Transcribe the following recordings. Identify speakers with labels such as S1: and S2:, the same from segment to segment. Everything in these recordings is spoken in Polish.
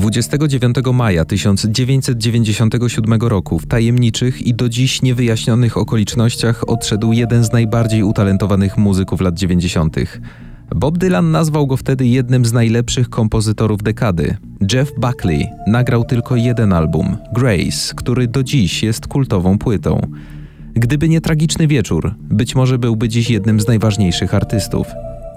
S1: 29 maja 1997 roku w tajemniczych i do dziś niewyjaśnionych okolicznościach odszedł jeden z najbardziej utalentowanych muzyków lat 90. Bob Dylan nazwał go wtedy jednym z najlepszych kompozytorów dekady. Jeff Buckley nagrał tylko jeden album, Grace, który do dziś jest kultową płytą. Gdyby nie tragiczny wieczór, być może byłby dziś jednym z najważniejszych artystów.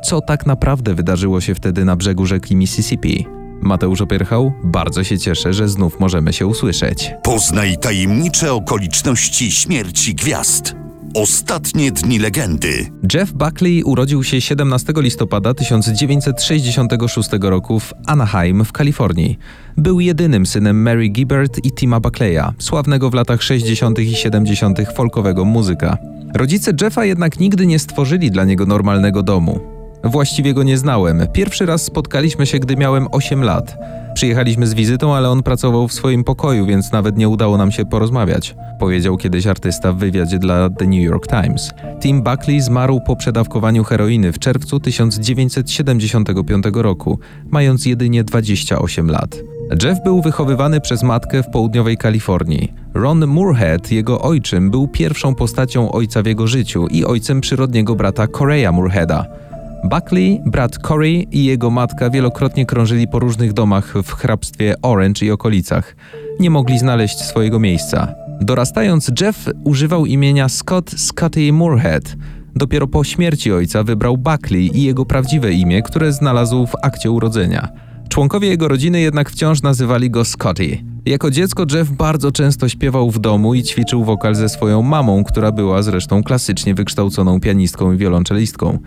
S1: Co tak naprawdę wydarzyło się wtedy na brzegu rzeki Mississippi? Mateusz Opierchał, bardzo się cieszę, że znów możemy się usłyszeć.
S2: Poznaj tajemnicze okoliczności śmierci gwiazd. Ostatnie dni legendy.
S1: Jeff Buckley urodził się 17 listopada 1966 roku w Anaheim w Kalifornii. Był jedynym synem Mary Gibbert i Tima Buckleya, sławnego w latach 60. i 70. folkowego muzyka. Rodzice Jeffa jednak nigdy nie stworzyli dla niego normalnego domu. Właściwie go nie znałem. Pierwszy raz spotkaliśmy się, gdy miałem 8 lat. Przyjechaliśmy z wizytą, ale on pracował w swoim pokoju, więc nawet nie udało nam się porozmawiać, powiedział kiedyś artysta w wywiadzie dla The New York Times. Tim Buckley zmarł po przedawkowaniu heroiny w czerwcu 1975 roku, mając jedynie 28 lat. Jeff był wychowywany przez matkę w południowej Kalifornii. Ron Moorhead, jego ojczym, był pierwszą postacią ojca w jego życiu i ojcem przyrodniego brata Korea Moorheada. Buckley, brat Corey i jego matka wielokrotnie krążyli po różnych domach w hrabstwie Orange i okolicach. Nie mogli znaleźć swojego miejsca. Dorastając, Jeff używał imienia Scott Scotty Moorhead. Dopiero po śmierci ojca wybrał Buckley i jego prawdziwe imię, które znalazł w akcie urodzenia. Członkowie jego rodziny jednak wciąż nazywali go Scotty. Jako dziecko Jeff bardzo często śpiewał w domu i ćwiczył wokal ze swoją mamą, która była zresztą klasycznie wykształconą pianistką i wiolonczelistką.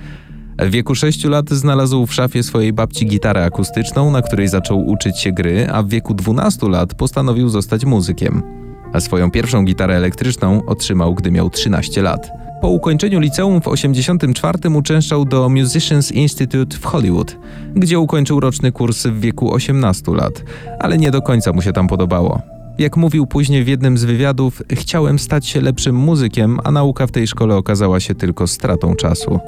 S1: W wieku 6 lat znalazł w szafie swojej babci gitarę akustyczną, na której zaczął uczyć się gry, a w wieku 12 lat postanowił zostać muzykiem. A swoją pierwszą gitarę elektryczną otrzymał, gdy miał 13 lat. Po ukończeniu liceum w 84 uczęszczał do Musicians Institute w Hollywood, gdzie ukończył roczny kurs w wieku 18 lat, ale nie do końca mu się tam podobało. Jak mówił później w jednym z wywiadów, chciałem stać się lepszym muzykiem, a nauka w tej szkole okazała się tylko stratą czasu.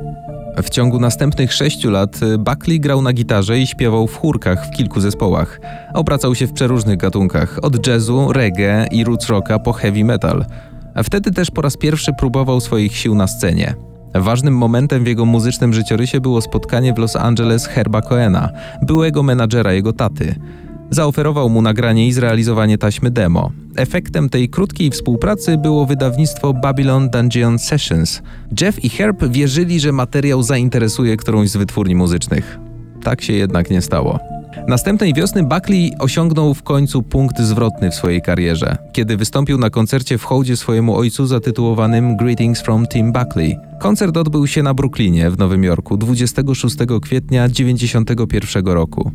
S1: W ciągu następnych sześciu lat Buckley grał na gitarze i śpiewał w chórkach w kilku zespołach. Obracał się w przeróżnych gatunkach, od jazzu, reggae i roots rocka po heavy metal. A wtedy też po raz pierwszy próbował swoich sił na scenie. Ważnym momentem w jego muzycznym życiorysie było spotkanie w Los Angeles Herba Coena, byłego menadżera jego taty. Zaoferował mu nagranie i zrealizowanie taśmy demo. Efektem tej krótkiej współpracy było wydawnictwo Babylon Dungeon Sessions. Jeff i Herb wierzyli, że materiał zainteresuje którąś z wytwórni muzycznych. Tak się jednak nie stało. Następnej wiosny Buckley osiągnął w końcu punkt zwrotny w swojej karierze, kiedy wystąpił na koncercie w hołdzie swojemu ojcu zatytułowanym Greetings from Tim Buckley. Koncert odbył się na Brooklynie w Nowym Jorku 26 kwietnia 1991 roku.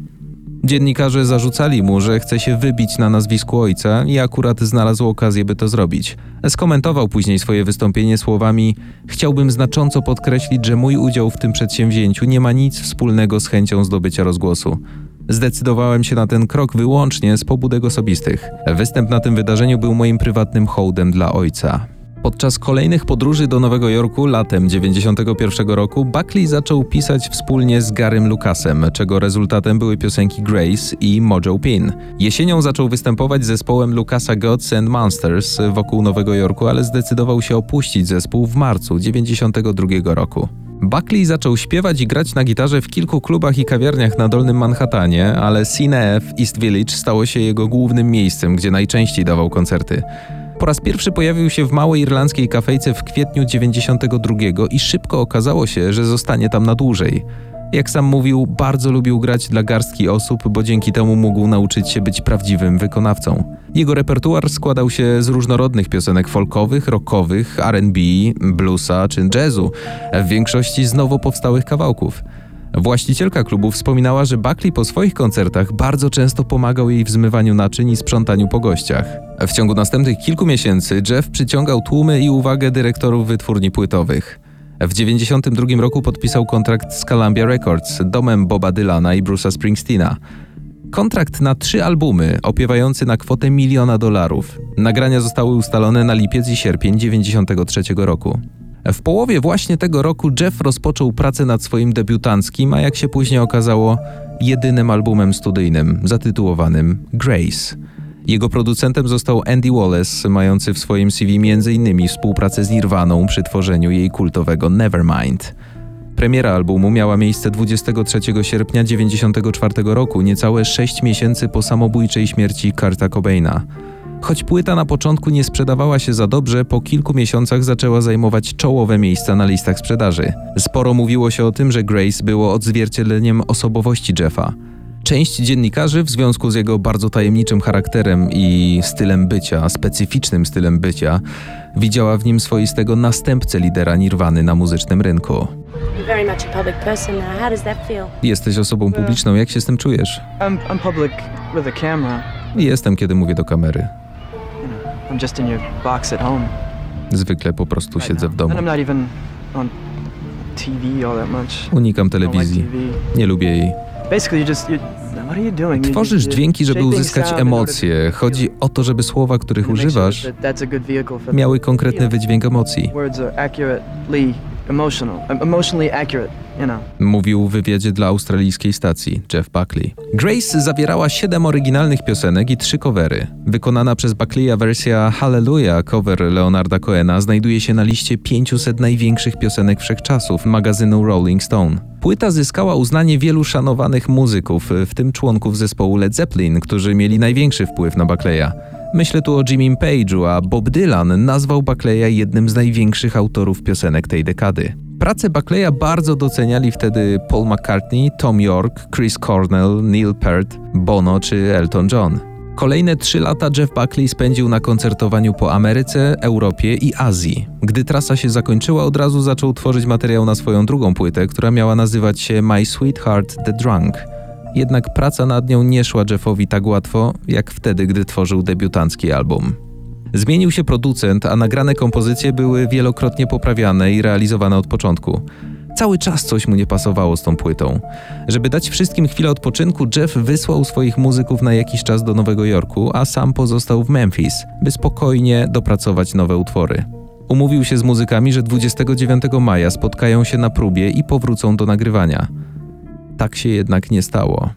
S1: Dziennikarze zarzucali mu, że chce się wybić na nazwisku ojca i akurat znalazł okazję, by to zrobić. Skomentował później swoje wystąpienie słowami: Chciałbym znacząco podkreślić, że mój udział w tym przedsięwzięciu nie ma nic wspólnego z chęcią zdobycia rozgłosu. Zdecydowałem się na ten krok wyłącznie z pobudek osobistych. Występ na tym wydarzeniu był moim prywatnym hołdem dla ojca. Podczas kolejnych podróży do Nowego Jorku latem 1991 roku Buckley zaczął pisać wspólnie z Garym Lucasem, czego rezultatem były piosenki Grace i Mojo Pin. Jesienią zaczął występować z zespołem Lucasa Gods and Monsters wokół Nowego Jorku, ale zdecydował się opuścić zespół w marcu 1992 roku. Buckley zaczął śpiewać i grać na gitarze w kilku klubach i kawiarniach na Dolnym Manhattanie, ale Cine F East Village stało się jego głównym miejscem, gdzie najczęściej dawał koncerty. Po raz pierwszy pojawił się w małej irlandzkiej kafejce w kwietniu 92 i szybko okazało się, że zostanie tam na dłużej. Jak sam mówił, bardzo lubił grać dla garstki osób, bo dzięki temu mógł nauczyć się być prawdziwym wykonawcą. Jego repertuar składał się z różnorodnych piosenek folkowych, rockowych, R&B, bluesa czy jazzu, w większości z nowo powstałych kawałków. Właścicielka klubu wspominała, że Buckley po swoich koncertach bardzo często pomagał jej w zmywaniu naczyń i sprzątaniu po gościach. W ciągu następnych kilku miesięcy Jeff przyciągał tłumy i uwagę dyrektorów wytwórni płytowych. W 1992 roku podpisał kontrakt z Columbia Records, domem Boba Dylana i Bruce'a Springsteena. Kontrakt na trzy albumy, opiewający na kwotę miliona dolarów. Nagrania zostały ustalone na lipiec i sierpień 1993 roku. W połowie właśnie tego roku Jeff rozpoczął pracę nad swoim debiutanckim, a jak się później okazało, jedynym albumem studyjnym zatytułowanym Grace. Jego producentem został Andy Wallace, mający w swoim CV m.in. współpracę z Nirvaną przy tworzeniu jej kultowego Nevermind. Premiera albumu miała miejsce 23 sierpnia 1994 roku, niecałe 6 miesięcy po samobójczej śmierci Kurta Cobaina. Choć płyta na początku nie sprzedawała się za dobrze, po kilku miesiącach zaczęła zajmować czołowe miejsca na listach sprzedaży. Sporo mówiło się o tym, że Grace było odzwierciedleniem osobowości Jeffa. Część dziennikarzy w związku z jego bardzo tajemniczym charakterem i stylem bycia, specyficznym stylem bycia, widziała w nim swoistego następcę lidera Nirwany na muzycznym rynku. Jesteś osobą publiczną, jak się z tym czujesz? Jestem, kiedy mówię do kamery.
S3: I'm just in your box at home.
S1: Zwykle po prostu siedzę w domu. Unikam telewizji. Nie lubię jej. Tworzysz dźwięki, żeby uzyskać emocje. Chodzi o to, żeby słowa, których używasz, miały konkretny wydźwięk emocji. Mówił w wywiadzie dla australijskiej stacji Jeff Buckley. Grace zawierała siedem oryginalnych piosenek i trzy covery. Wykonana przez Buckleya wersja Hallelujah, cover Leonarda Cohena, znajduje się na liście 500 największych piosenek wszechczasów magazynu Rolling Stone. Płyta zyskała uznanie wielu szanowanych muzyków, w tym członków zespołu Led Zeppelin, którzy mieli największy wpływ na Buckleya. Myślę tu o Jimmy Page'u, a Bob Dylan nazwał Buckleya jednym z największych autorów piosenek tej dekady. Pracę Buckleya bardzo doceniali wtedy Paul McCartney, Tom York, Chris Cornell, Neil Peart, Bono czy Elton John. Kolejne trzy lata Jeff Buckley spędził na koncertowaniu po Ameryce, Europie i Azji. Gdy trasa się zakończyła, od razu zaczął tworzyć materiał na swoją drugą płytę, która miała nazywać się My Sweetheart the Drunk. Jednak praca nad nią nie szła Jeffowi tak łatwo, jak wtedy, gdy tworzył debiutancki album. Zmienił się producent, a nagrane kompozycje były wielokrotnie poprawiane i realizowane od początku. Cały czas coś mu nie pasowało z tą płytą. Żeby dać wszystkim chwilę odpoczynku, Jeff wysłał swoich muzyków na jakiś czas do Nowego Jorku, a sam pozostał w Memphis, by spokojnie dopracować nowe utwory. Umówił się z muzykami, że 29 maja spotkają się na próbie i powrócą do nagrywania. Tak się jednak nie stało.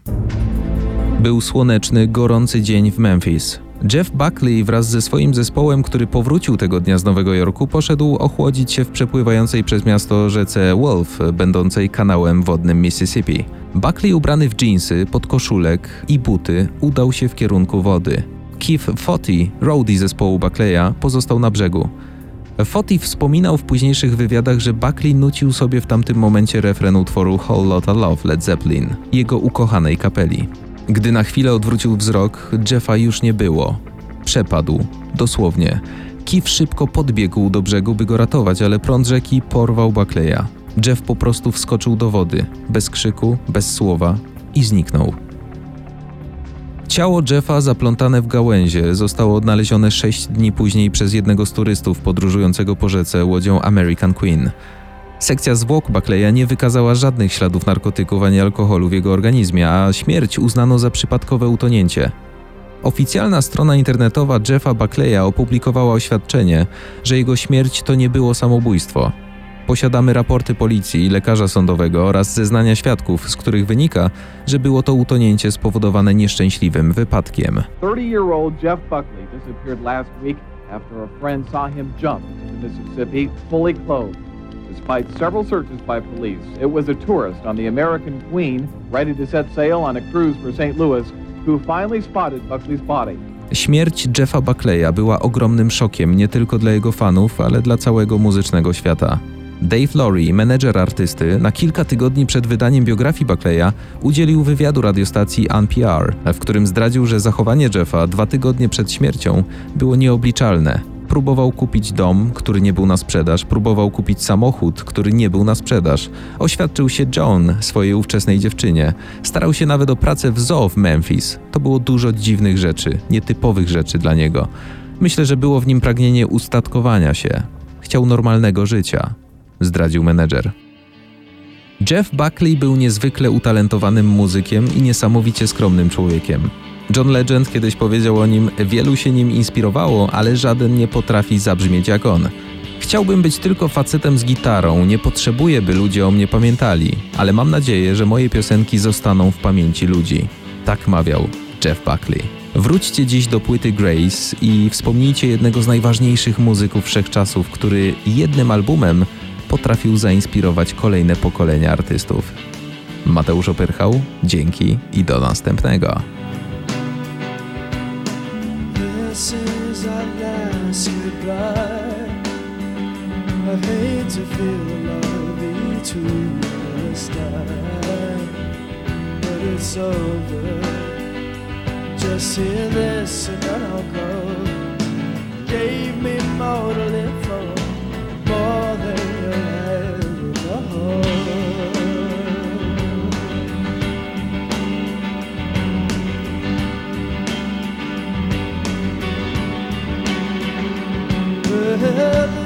S1: Był słoneczny, gorący dzień w Memphis. Jeff Buckley wraz ze swoim zespołem, który powrócił tego dnia z Nowego Jorku, poszedł ochłodzić się w przepływającej przez miasto rzece Wolf, będącej kanałem wodnym Mississippi. Buckley ubrany w dżinsy, podkoszulek i buty udał się w kierunku wody. Keith Foti, roadie zespołu Buckleya, pozostał na brzegu. Foti wspominał w późniejszych wywiadach, że Buckley nucił sobie w tamtym momencie refren utworu Whole Lotta Love Led Zeppelin, jego ukochanej kapeli. Gdy na chwilę odwrócił wzrok, Jeffa już nie było. Przepadł, dosłownie. Kif szybko podbiegł do brzegu, by go ratować, ale prąd rzeki porwał Buckleya. Jeff po prostu wskoczył do wody, bez krzyku, bez słowa i zniknął. Ciało Jeffa zaplątane w gałęzie zostało odnalezione sześć dni później przez jednego z turystów podróżującego po rzece łodzią American Queen. Sekcja zwłok Buckleya nie wykazała żadnych śladów narkotyków ani alkoholu w jego organizmie, a śmierć uznano za przypadkowe utonięcie. Oficjalna strona internetowa Jeffa Buckleya opublikowała oświadczenie, że jego śmierć to nie było samobójstwo. Posiadamy raporty policji i lekarza sądowego oraz zeznania świadków, z których wynika, że było to utonięcie spowodowane nieszczęśliwym wypadkiem.
S4: 30-year-old Jeff Buckley disappeared last week after a friend saw him jump into Mississippi fully clothed. Despite several searches by police, it was a tourist on the American Queen ready to set sail on a cruise for St. Louis who finally spotted Buckley's body.
S1: Śmierć Jeffa Buckleya była ogromnym szokiem nie tylko dla jego fanów, ale dla całego muzycznego świata. Dave Laurie, menedżer artysty, na kilka tygodni przed wydaniem biografii Buckleya udzielił wywiadu radiostacji NPR, w którym zdradził, że zachowanie Jeffa dwa tygodnie przed śmiercią było nieobliczalne. Próbował kupić dom, który nie był na sprzedaż, próbował kupić samochód, który nie był na sprzedaż. Oświadczył się John, swojej ówczesnej dziewczynie. Starał się nawet o pracę w zoo w Memphis. To było dużo dziwnych rzeczy, nietypowych rzeczy dla niego. Myślę, że było w nim pragnienie ustatkowania się. Chciał normalnego życia, zdradził menedżer. Jeff Buckley był niezwykle utalentowanym muzykiem i niesamowicie skromnym człowiekiem. John Legend kiedyś powiedział o nim: Wielu się nim inspirowało, ale żaden nie potrafi zabrzmieć jak on. Chciałbym być tylko facetem z gitarą, nie potrzebuję, by ludzie o mnie pamiętali, ale mam nadzieję, że moje piosenki zostaną w pamięci ludzi. Tak mawiał Jeff Buckley. Wróćcie dziś do płyty Grace i wspomnijcie jednego z najważniejszych muzyków wszechczasów, który jednym albumem potrafił zainspirować kolejne pokolenia artystów. Mateusz Opyrchał, dzięki i do następnego.
S5: Hate to feel the love die, but it's over. Just hear this and then I'll go. Gave me more to live for, more than you'll ever know. Well, this is